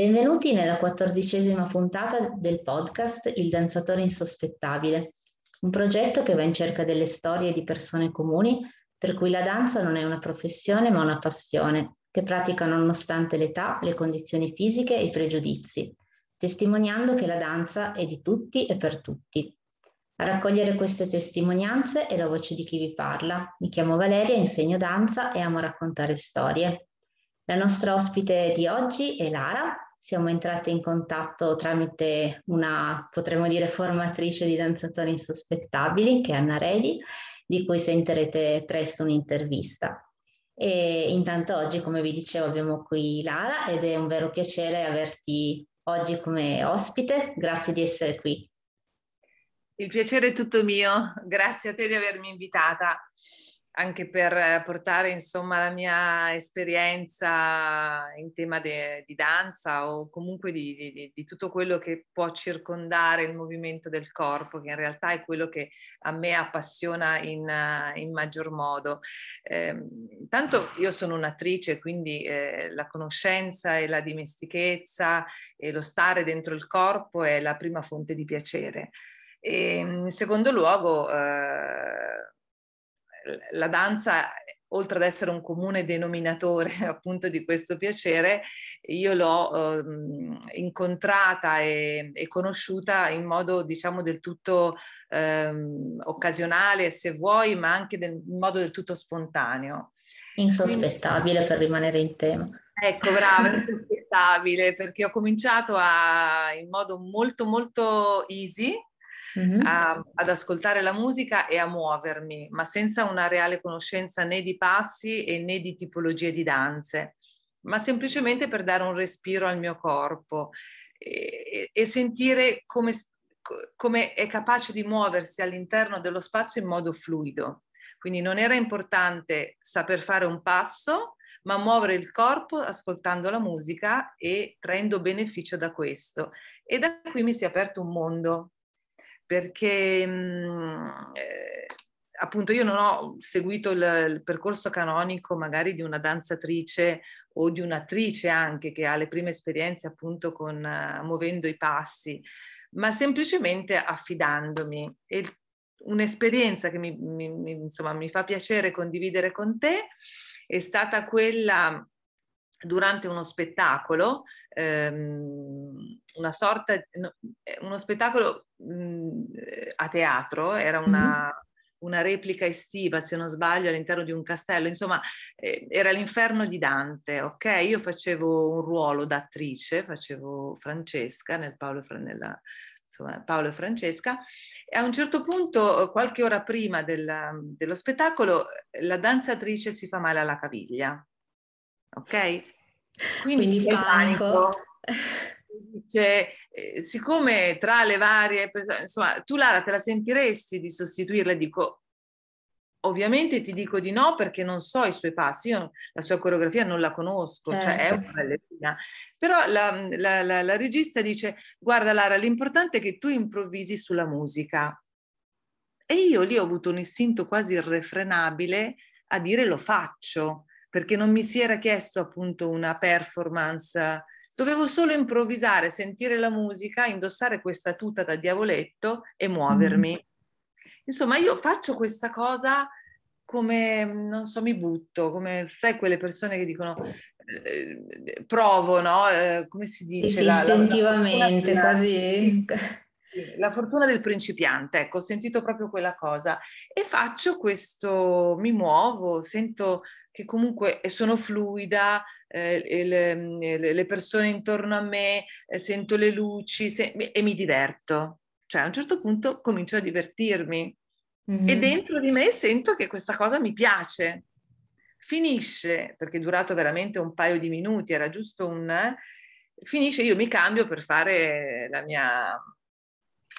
Benvenuti nella quattordicesima puntata del podcast Il danzatore insospettabile, un progetto che va in cerca delle storie di persone comuni per cui la danza non è una professione ma una passione, che praticano nonostante l'età, le condizioni fisiche e i pregiudizi, testimoniando che la danza è di tutti e per tutti. A raccogliere queste testimonianze è la voce di chi vi parla. Mi chiamo Valeria, insegno danza e amo raccontare storie. La nostra ospite di oggi è Lara. Siamo entrate in contatto tramite una, potremmo dire, formatrice di danzatori insospettabili, che è Anna Redi, di cui sentirete presto un'intervista. E intanto oggi, come vi dicevo, abbiamo qui Lara ed è un vero piacere averti oggi come ospite. Grazie di essere qui. Il piacere è tutto mio, grazie a te di avermi invitata anche per portare insomma la mia esperienza in tema de, di danza o comunque di, di, di, tutto quello che può circondare il movimento del corpo, che in realtà è quello che a me appassiona in, in maggior modo. Eh, io sono un'attrice, quindi eh, la conoscenza e la dimestichezza e lo stare dentro il corpo è la prima fonte di piacere. E in secondo luogo, eh, la danza, oltre ad essere un comune denominatore appunto di questo piacere, io l'ho eh, incontrata e, e, conosciuta in modo diciamo del tutto eh, occasionale, se vuoi, ma anche del, in modo del tutto spontaneo. Insospettabile Quindi, per rimanere in tema. Ecco, brava, insospettabile, perché ho cominciato a, in modo molto molto easy, mm-hmm. a, ad ascoltare la musica e a muovermi, ma senza una reale conoscenza né di passi e né di tipologie di danze, ma semplicemente per dare un respiro al mio corpo e, e sentire come, come è capace di muoversi all'interno dello spazio in modo fluido. Quindi non era importante saper fare un passo, ma muovere il corpo ascoltando la musica e traendo beneficio da questo. E da qui mi si è aperto un mondo perché mh, mhmm, eh, appunto io non ho seguito il, il, percorso canonico magari di una danzatrice o di un'attrice anche che ha le prime esperienze appunto con uh, muovendo i passi, ma semplicemente affidandomi. E un'esperienza che mi, mi, insomma, mi fa piacere condividere con te è stata quella durante uno spettacolo, ehm, una sorta, eh, uno spettacolo mh, a teatro, era una, mm-hmm. una, replica estiva, se non sbaglio, all'interno di un castello, insomma, eh, era l'inferno di Dante, ok? Io facevo un ruolo d'attrice, facevo Francesca nel Paolo, nella, insomma, Paolo e Francesca, e a un certo punto, qualche ora prima del, dello spettacolo, la danzatrice si fa male alla caviglia ok? Quindi, Quindi panico. Dice, eh, siccome tra le varie persone, insomma, tu Lara te la sentiresti di sostituirla? Dico, ovviamente ti dico di no perché non so i suoi passi, io la sua coreografia non la conosco, certo. cioè è certo. una ballerina. Però la, la, la, la regista dice, guarda Lara, l'importante è che tu improvvisi sulla musica. E io lì ho avuto un istinto quasi irrefrenabile a dire lo faccio perché non mi si era chiesto appunto una performance, dovevo solo improvvisare, sentire la musica, indossare questa tuta da diavoletto e muovermi. Mm. Insomma, io faccio questa cosa come, non so, mi butto, come, sai, quelle persone che dicono, eh, provo, no? Eh, come si dice? Sì, la, istintivamente, la, la, così. La fortuna del principiante, ecco, ho sentito proprio quella cosa e faccio questo, mi muovo, sento che comunque sono fluida, eh, le, le, persone intorno a me, eh, sento le luci se, e mi diverto. Cioè a un certo punto comincio a divertirmi mm-hmm. e dentro di me sento che questa cosa mi piace. Finisce, perché è durato veramente un paio di minuti, era giusto un... Eh, finisce, io mi cambio per fare la mia,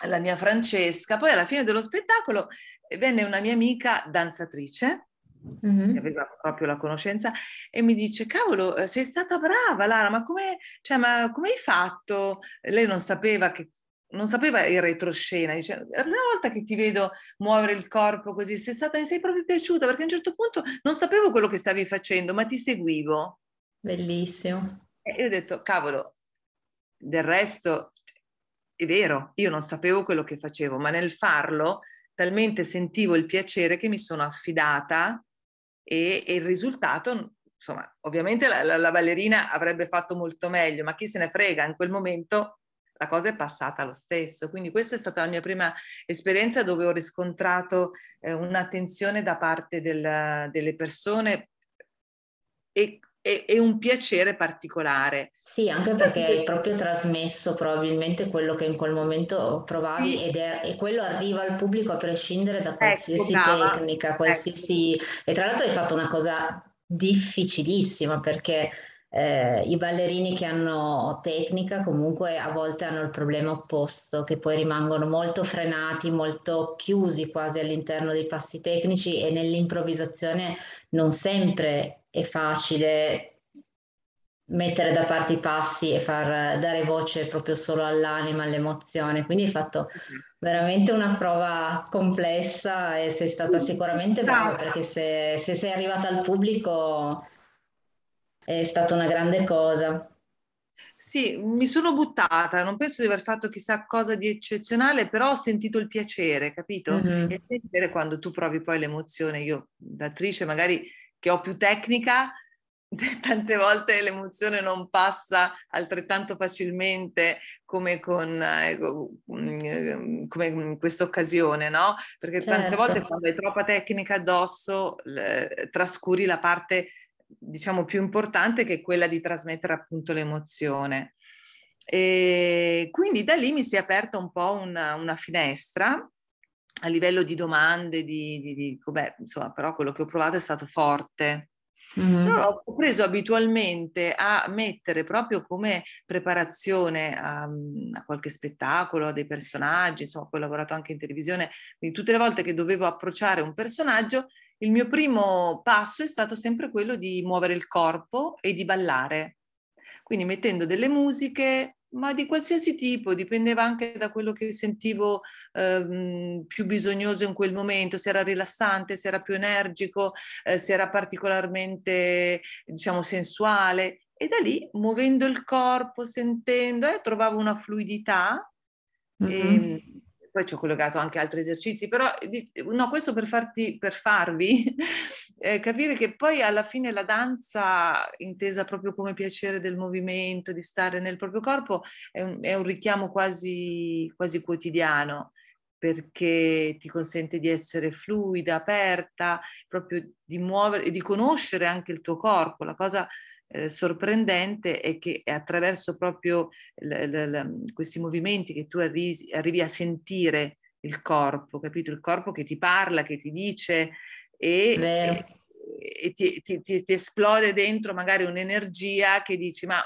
la mia Francesca. Poi alla fine dello spettacolo venne una mia amica danzatrice Mm-hmm. aveva proprio la conoscenza e mi dice cavolo eh, sei stata brava Lara ma come, cioè, ma come hai fatto? Lei non sapeva che non sapeva il retroscena dice la prima volta che ti vedo muovere il corpo così sei stata mi sei proprio piaciuta perché a un certo punto non sapevo quello che stavi facendo ma ti seguivo. Bellissimo. E io ho detto cavolo del resto è vero, io non sapevo quello che facevo, ma nel farlo talmente sentivo il piacere che mi sono affidata e, e il risultato, insomma, ovviamente la, la, la, ballerina avrebbe fatto molto meglio, ma chi se ne frega, in quel momento la cosa è passata lo stesso. Quindi questa è stata la mia prima esperienza dove ho riscontrato eh, un'attenzione da parte del, delle persone e e, un piacere particolare. Sì, anche perché hai proprio trasmesso probabilmente quello che in quel momento provavi sì. ed è, e quello arriva al pubblico a prescindere da ecco, qualsiasi ecco, tecnica, qualsiasi... Ecco. E tra l'altro hai fatto una cosa difficilissima perché eh, i ballerini che hanno tecnica comunque a volte hanno il problema opposto, che poi rimangono molto frenati, molto chiusi quasi all'interno dei passi tecnici e nell'improvvisazione non sempre è facile mettere da parte i passi e far dare voce proprio solo all'anima, all'emozione. Quindi hai fatto veramente una prova complessa e sei stata sicuramente brava perché se, se sei arrivata al pubblico è stata una grande cosa. Sì, mi sono buttata, non penso di aver fatto chissà cosa di eccezionale, però ho sentito il piacere, capito? Mm-hmm. Il piacere quando tu provi poi l'emozione, io da attrice magari che ho più tecnica, tante volte l'emozione non passa altrettanto facilmente come, con, eh, mm, come in questa occasione, no? Perché certo. tante volte quando hai troppa tecnica addosso le, trascuri la parte diciamo più importante che è quella di trasmettere appunto l'emozione. E quindi da lì mi si è aperta un po' una, una finestra a livello di domande, di, di, di beh, insomma, però quello che ho provato è stato forte. Mm-hmm. Però ho preso abitualmente a mettere proprio come preparazione a, a, qualche spettacolo, a dei personaggi, insomma, poi ho lavorato anche in televisione, quindi tutte le volte che dovevo approcciare un personaggio, il mio primo passo è stato sempre quello di muovere il corpo e di ballare. Quindi mettendo delle musiche, ma di qualsiasi tipo, dipendeva anche da quello che sentivo ehm, più bisognoso in quel momento, se era rilassante, se era più energico, eh, se era particolarmente, diciamo, sensuale. E da lì, muovendo il corpo, sentendo, eh, trovavo una fluidità. Mm-hmm. E, poi ci ho collegato anche altri esercizi, però no, questo per, farti, per farvi eh, capire che poi alla fine la danza, intesa proprio come piacere del movimento, di stare nel proprio corpo, è un, è un richiamo quasi, quasi quotidiano perché ti consente di essere fluida, aperta, proprio di muovere e di conoscere anche il tuo corpo. La cosa eh, sorprendente è che attraverso proprio l- l- l- questi movimenti che tu arrivi, arrivi, a sentire il corpo, capito? Il corpo che ti parla, che ti dice e, e, ti, ti, ti, ti esplode dentro magari un'energia che dici ma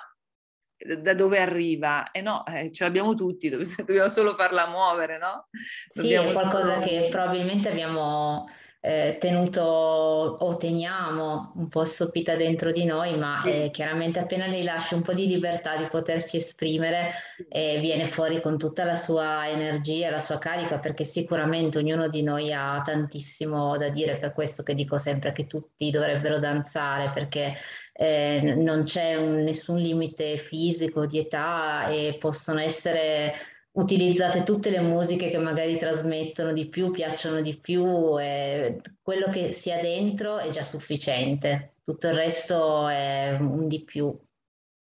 da dove arriva? E eh no, eh, ce l'abbiamo tutti, dobbiamo solo farla muovere, no? Dobbiamo sì, è qualcosa solo... che probabilmente abbiamo eh, tenuto o teniamo un po' assopita dentro di noi, ma eh, chiaramente appena le lasci un po' di libertà di potersi esprimere, eh, viene fuori con tutta la sua energia, la sua carica, perché sicuramente ognuno di noi ha tantissimo da dire, per questo che dico sempre che tutti dovrebbero danzare, perché eh, non c'è un, nessun limite fisico di età e possono essere utilizzate tutte le musiche che magari trasmettono di più, piacciono di più, e quello che sia dentro è già sufficiente, tutto il resto è un di più.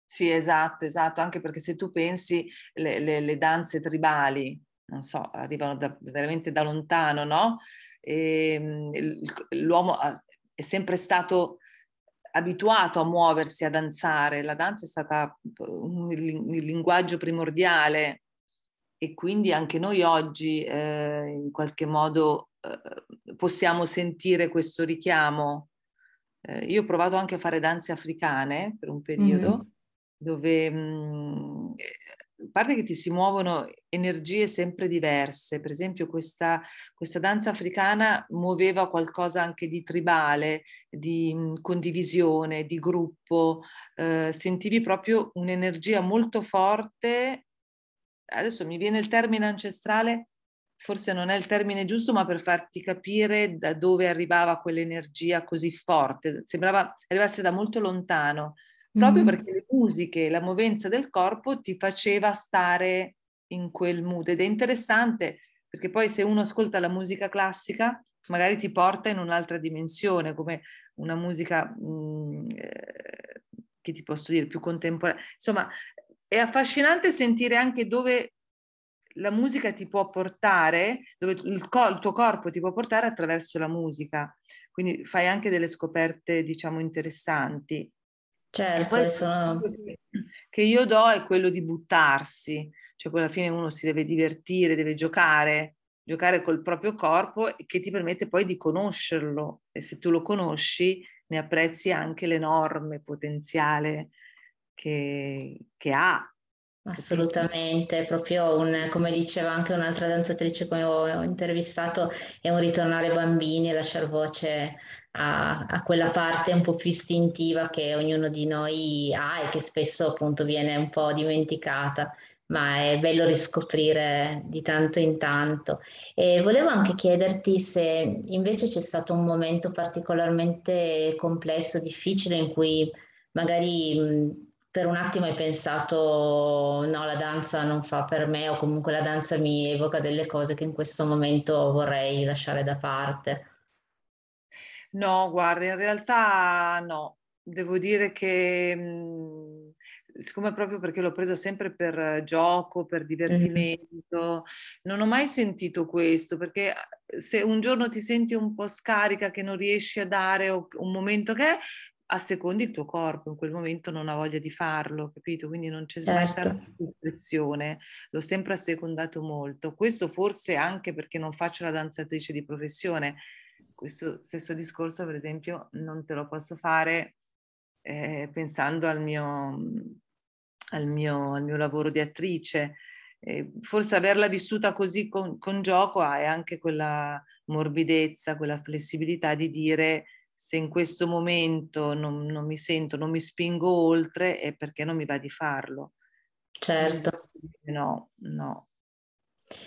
Sì, esatto, esatto, anche perché se tu pensi le, le, le danze tribali, non so, arrivano da, veramente da lontano, no? E, ehm, l'uomo è sempre stato abituato a muoversi, a danzare, la danza è stata il linguaggio primordiale e quindi anche noi oggi eh, in qualche modo eh, possiamo sentire questo richiamo. Eh, io ho provato anche a fare danze africane per un periodo mm-hmm. dove, mh, mm, a parte che ti si muovono energie sempre diverse, per esempio questa, questa danza africana muoveva qualcosa anche di tribale, di mh, mm, condivisione, di gruppo, eh, sentivi proprio un'energia molto forte adesso mi viene il termine ancestrale, forse non è il termine giusto, ma per farti capire da dove arrivava quell'energia così forte. Sembrava arrivasse da molto lontano, proprio mm. perché le musiche, la movenza del corpo ti faceva stare in quel mood ed è interessante perché poi se uno ascolta la musica classica magari ti porta in un'altra dimensione, come una musica mh, mm, eh, che ti posso dire più contemporanea. Insomma, è affascinante sentire anche dove la musica ti può portare, dove il, co- il, tuo corpo ti può portare attraverso la musica. Quindi fai anche delle scoperte, diciamo, interessanti. Certo, poi, sono... che io do è quello di buttarsi, cioè alla fine uno si deve divertire, deve giocare, giocare col proprio corpo che ti permette poi di conoscerlo e se tu lo conosci ne apprezzi anche l'enorme potenziale che, che ha Assolutamente, proprio un, come diceva anche un'altra danzatrice che ho intervistato, è un ritornare bambini e lasciare voce a, a, quella parte un po' più istintiva che ognuno di noi ha e che spesso appunto viene un po' dimenticata, ma è bello riscoprire di tanto in tanto. E volevo anche chiederti se invece c'è stato un momento particolarmente complesso, difficile in cui magari per un attimo hai pensato no, la danza non fa per me o comunque la danza mi evoca delle cose che in questo momento vorrei lasciare da parte? No, guarda, in realtà no. Devo dire che mhmm, siccome proprio perché l'ho presa sempre per gioco, per divertimento, mm. non ho mai sentito questo, perché se un giorno ti senti un po' scarica, che non riesci a dare un momento che è, assecondi il tuo corpo, in quel momento non ha voglia di farlo, capito? Quindi non c'è certo. mai stata costrizione, l'ho sempre assecondato molto. Questo forse anche perché non faccio la danzatrice di professione. Questo stesso discorso, per esempio, non te lo posso fare eh, pensando al mio, al, mio, al mio, lavoro di attrice. Eh, forse averla vissuta così con, con gioco è anche quella morbidezza, quella flessibilità di dire se in questo momento non, non, mi sento, non mi spingo oltre, è perché non mi va di farlo. Certo. No, no.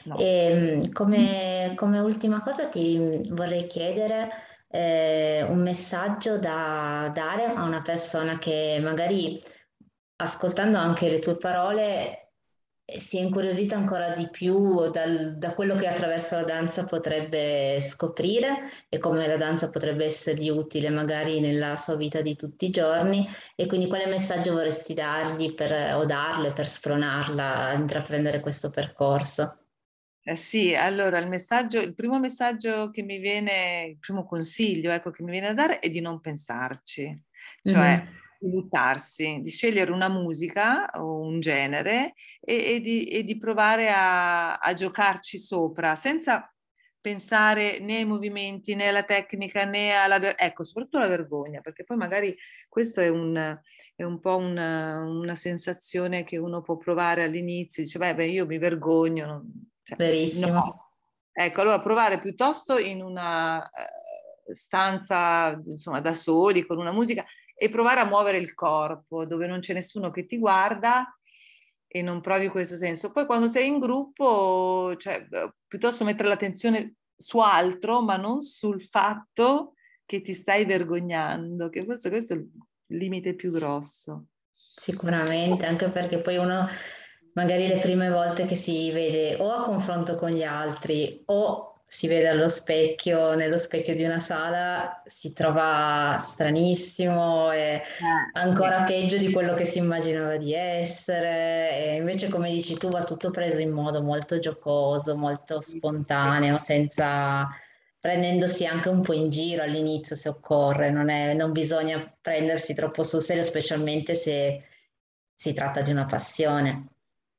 no. E, ehm, come, come, ultima cosa ti vorrei chiedere eh, un messaggio da dare a una persona che magari ascoltando anche le tue parole si è incuriosita ancora di più dal, da quello che attraverso la danza potrebbe scoprire e come la danza potrebbe essergli utile magari nella sua vita di tutti i giorni. E quindi quale messaggio vorresti dargli per, o darle per spronarla a intraprendere questo percorso? Eh sì, allora il messaggio, il primo messaggio che mi viene, il primo consiglio ecco, che mi viene da dare è di non pensarci, cioè mm-hmm di buttarsi, di scegliere una musica o un genere e, e, di, e di, provare a, a, giocarci sopra senza pensare né ai movimenti né alla tecnica né alla ecco soprattutto alla vergogna perché poi magari questo è un, è un po' una, una, sensazione che uno può provare all'inizio dice beh, beh io mi vergogno cioè, verissimo no. ecco allora provare piuttosto in una uh, stanza insomma da soli con una musica e provare a muovere il corpo dove non c'è nessuno che ti guarda e non provi questo senso. Poi quando sei in gruppo, cioè, piuttosto mettere l'attenzione su altro, ma non sul fatto che ti stai vergognando, che forse questo è il limite più grosso. Sicuramente, anche perché poi uno magari le prime volte che si vede o a confronto con gli altri o si vede allo specchio, nello specchio di una sala, si trova stranissimo e eh, ancora peggio di quello che si immaginava di essere. E invece, come dici tu, va tutto preso in modo molto giocoso, molto spontaneo, senza prendendosi anche un po' in giro all'inizio se occorre, non, è, non bisogna prendersi troppo sul serio, specialmente se si tratta di una passione.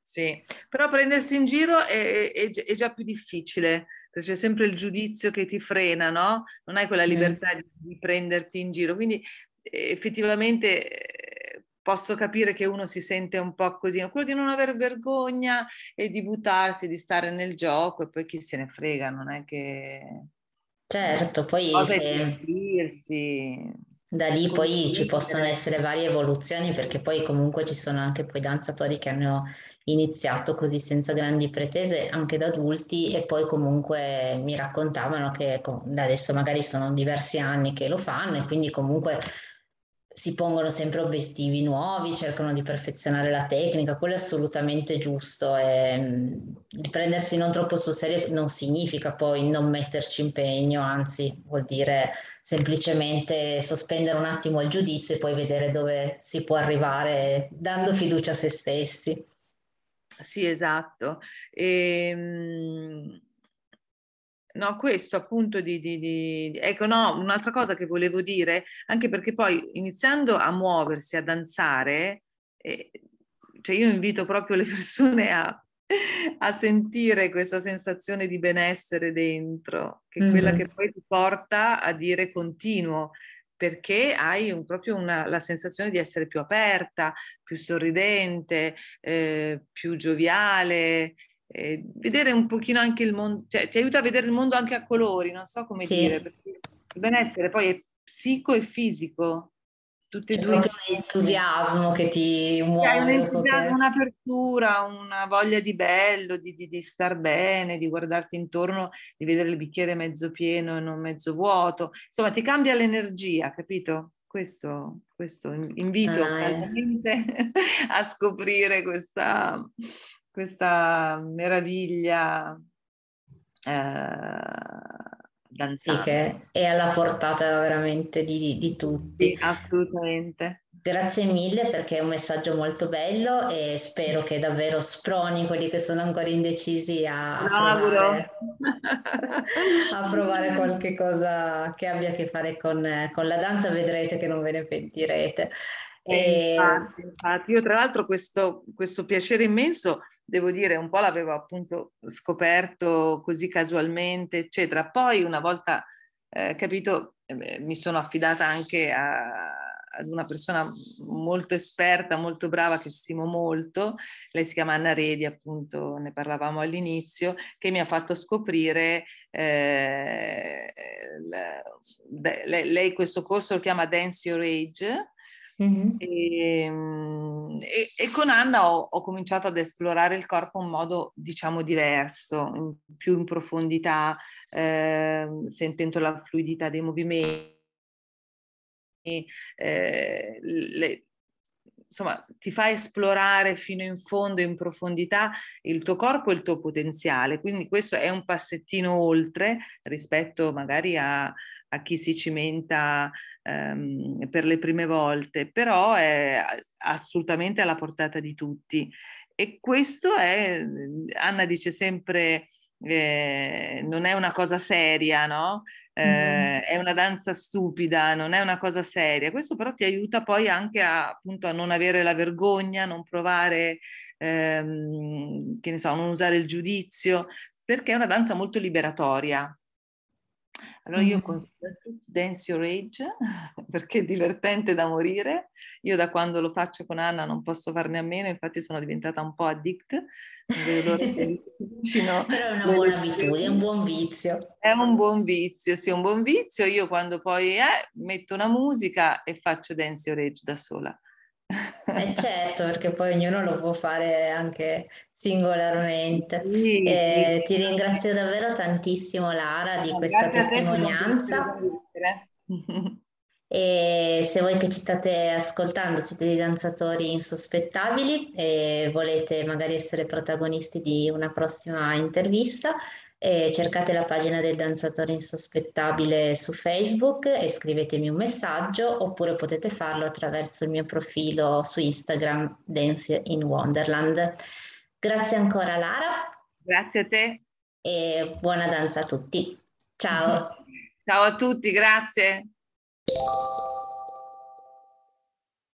Sì, però prendersi in giro è, è, è già più difficile c'è sempre il giudizio che ti frena, no? Non hai quella libertà di, di, prenderti in giro. Quindi effettivamente eh, posso capire che uno si sente un po' così, quello di non avere vergogna e di buttarsi, di stare nel gioco e poi chi se ne frega, non è che... Certo, poi se... Da lì poi ci possono essere varie evoluzioni perché poi comunque ci sono anche poi danzatori che hanno iniziato così senza grandi pretese anche da adulti e poi comunque mi raccontavano che adesso magari sono diversi anni che lo fanno e quindi comunque si pongono sempre obiettivi nuovi, cercano di perfezionare la tecnica, quello è assolutamente giusto. E, prendersi non troppo sul serio non significa poi non metterci impegno, anzi vuol dire semplicemente sospendere un attimo il giudizio e poi vedere dove si può arrivare dando fiducia a se stessi. Sì, esatto. E, ehm, No, questo appunto di, di, di, Ecco, no, un'altra cosa che volevo dire, anche perché poi iniziando a muoversi, a danzare, eh, cioè io invito proprio le persone a, a, sentire questa sensazione di benessere dentro, che è mm-hmm. quella che poi ti porta a dire continuo, perché hai un, proprio una, la sensazione di essere più aperta, più sorridente, eh, più gioviale, eh, vedere un pochino anche il mondo, cioè ti aiuta a vedere il mondo anche a colori, non so come sì. dire, perché il benessere poi è psico e fisico, tutte e due. C'è un entusiasmo che ti muove. Hai un entusiasmo, un'apertura, una voglia di bello, di, di, di, star bene, di guardarti intorno, di vedere il bicchiere mezzo pieno e non mezzo vuoto. Insomma, ti cambia l'energia, capito? Questo, questo invito ah, eh. a scoprire questa, questa meraviglia eh, danzante. Sì, che è alla portata veramente di, di tutti. Sì, assolutamente. Grazie mille perché è un messaggio molto bello e spero che davvero sproni quelli che sono ancora indecisi a, a, provare, a provare, qualche cosa che abbia a che fare con, con la danza, vedrete che non ve ne pentirete. Eh, infatti, infatti, io tra l'altro questo, questo, piacere immenso, devo dire, un po' l'avevo appunto scoperto così casualmente, eccetera. Poi una volta eh, capito, eh, mi sono affidata anche a, ad una persona molto esperta, molto brava, che stimo molto. Lei si chiama Anna Redi, appunto, ne parlavamo all'inizio, che mi ha fatto scoprire, eh, lei, lei questo corso lo chiama Dance Your Age, Mm-hmm. E, e, e, con Anna ho, ho, cominciato ad esplorare il corpo in modo, diciamo, diverso, più in profondità, eh, sentendo la fluidità dei movimenti. Eh, le, insomma, ti fa esplorare fino in fondo, in profondità, il tuo corpo e il tuo potenziale. Quindi questo è un passettino oltre rispetto magari a, a chi si cimenta ehm, per le prime volte, però è assolutamente alla portata di tutti. E questo è, Anna dice sempre, eh, non è una cosa seria, no? Eh, mm. È una danza stupida, non è una cosa seria. Questo però ti aiuta poi anche a, appunto, a non avere la vergogna, non provare, ehm, che ne so, non usare il giudizio, perché è una danza molto liberatoria. Allora io consiglio a tutti Dance Your Age perché è divertente da morire. Io da quando lo faccio con Anna non posso farne a meno, infatti sono diventata un po' addict. Però è una buona abitudine, è un buon vizio. È un buon vizio, sì, un buon vizio. Io quando poi eh, metto una musica e faccio Dance Your Age da sola. Eh certo, perché poi ognuno lo può fare anche singolarmente. Sì, eh, sì, ti ringrazio davvero tantissimo Lara di questa testimonianza. E se voi che ci state ascoltando siete dei danzatori insospettabili e volete magari essere protagonisti di una prossima intervista, eh, cercate la pagina del danzatore insospettabile su Facebook e scrivetemi un messaggio oppure potete farlo attraverso il mio profilo su Instagram Dance in Wonderland. Grazie ancora Lara. Grazie a te. E buona danza a tutti. Ciao. Ciao a tutti, grazie.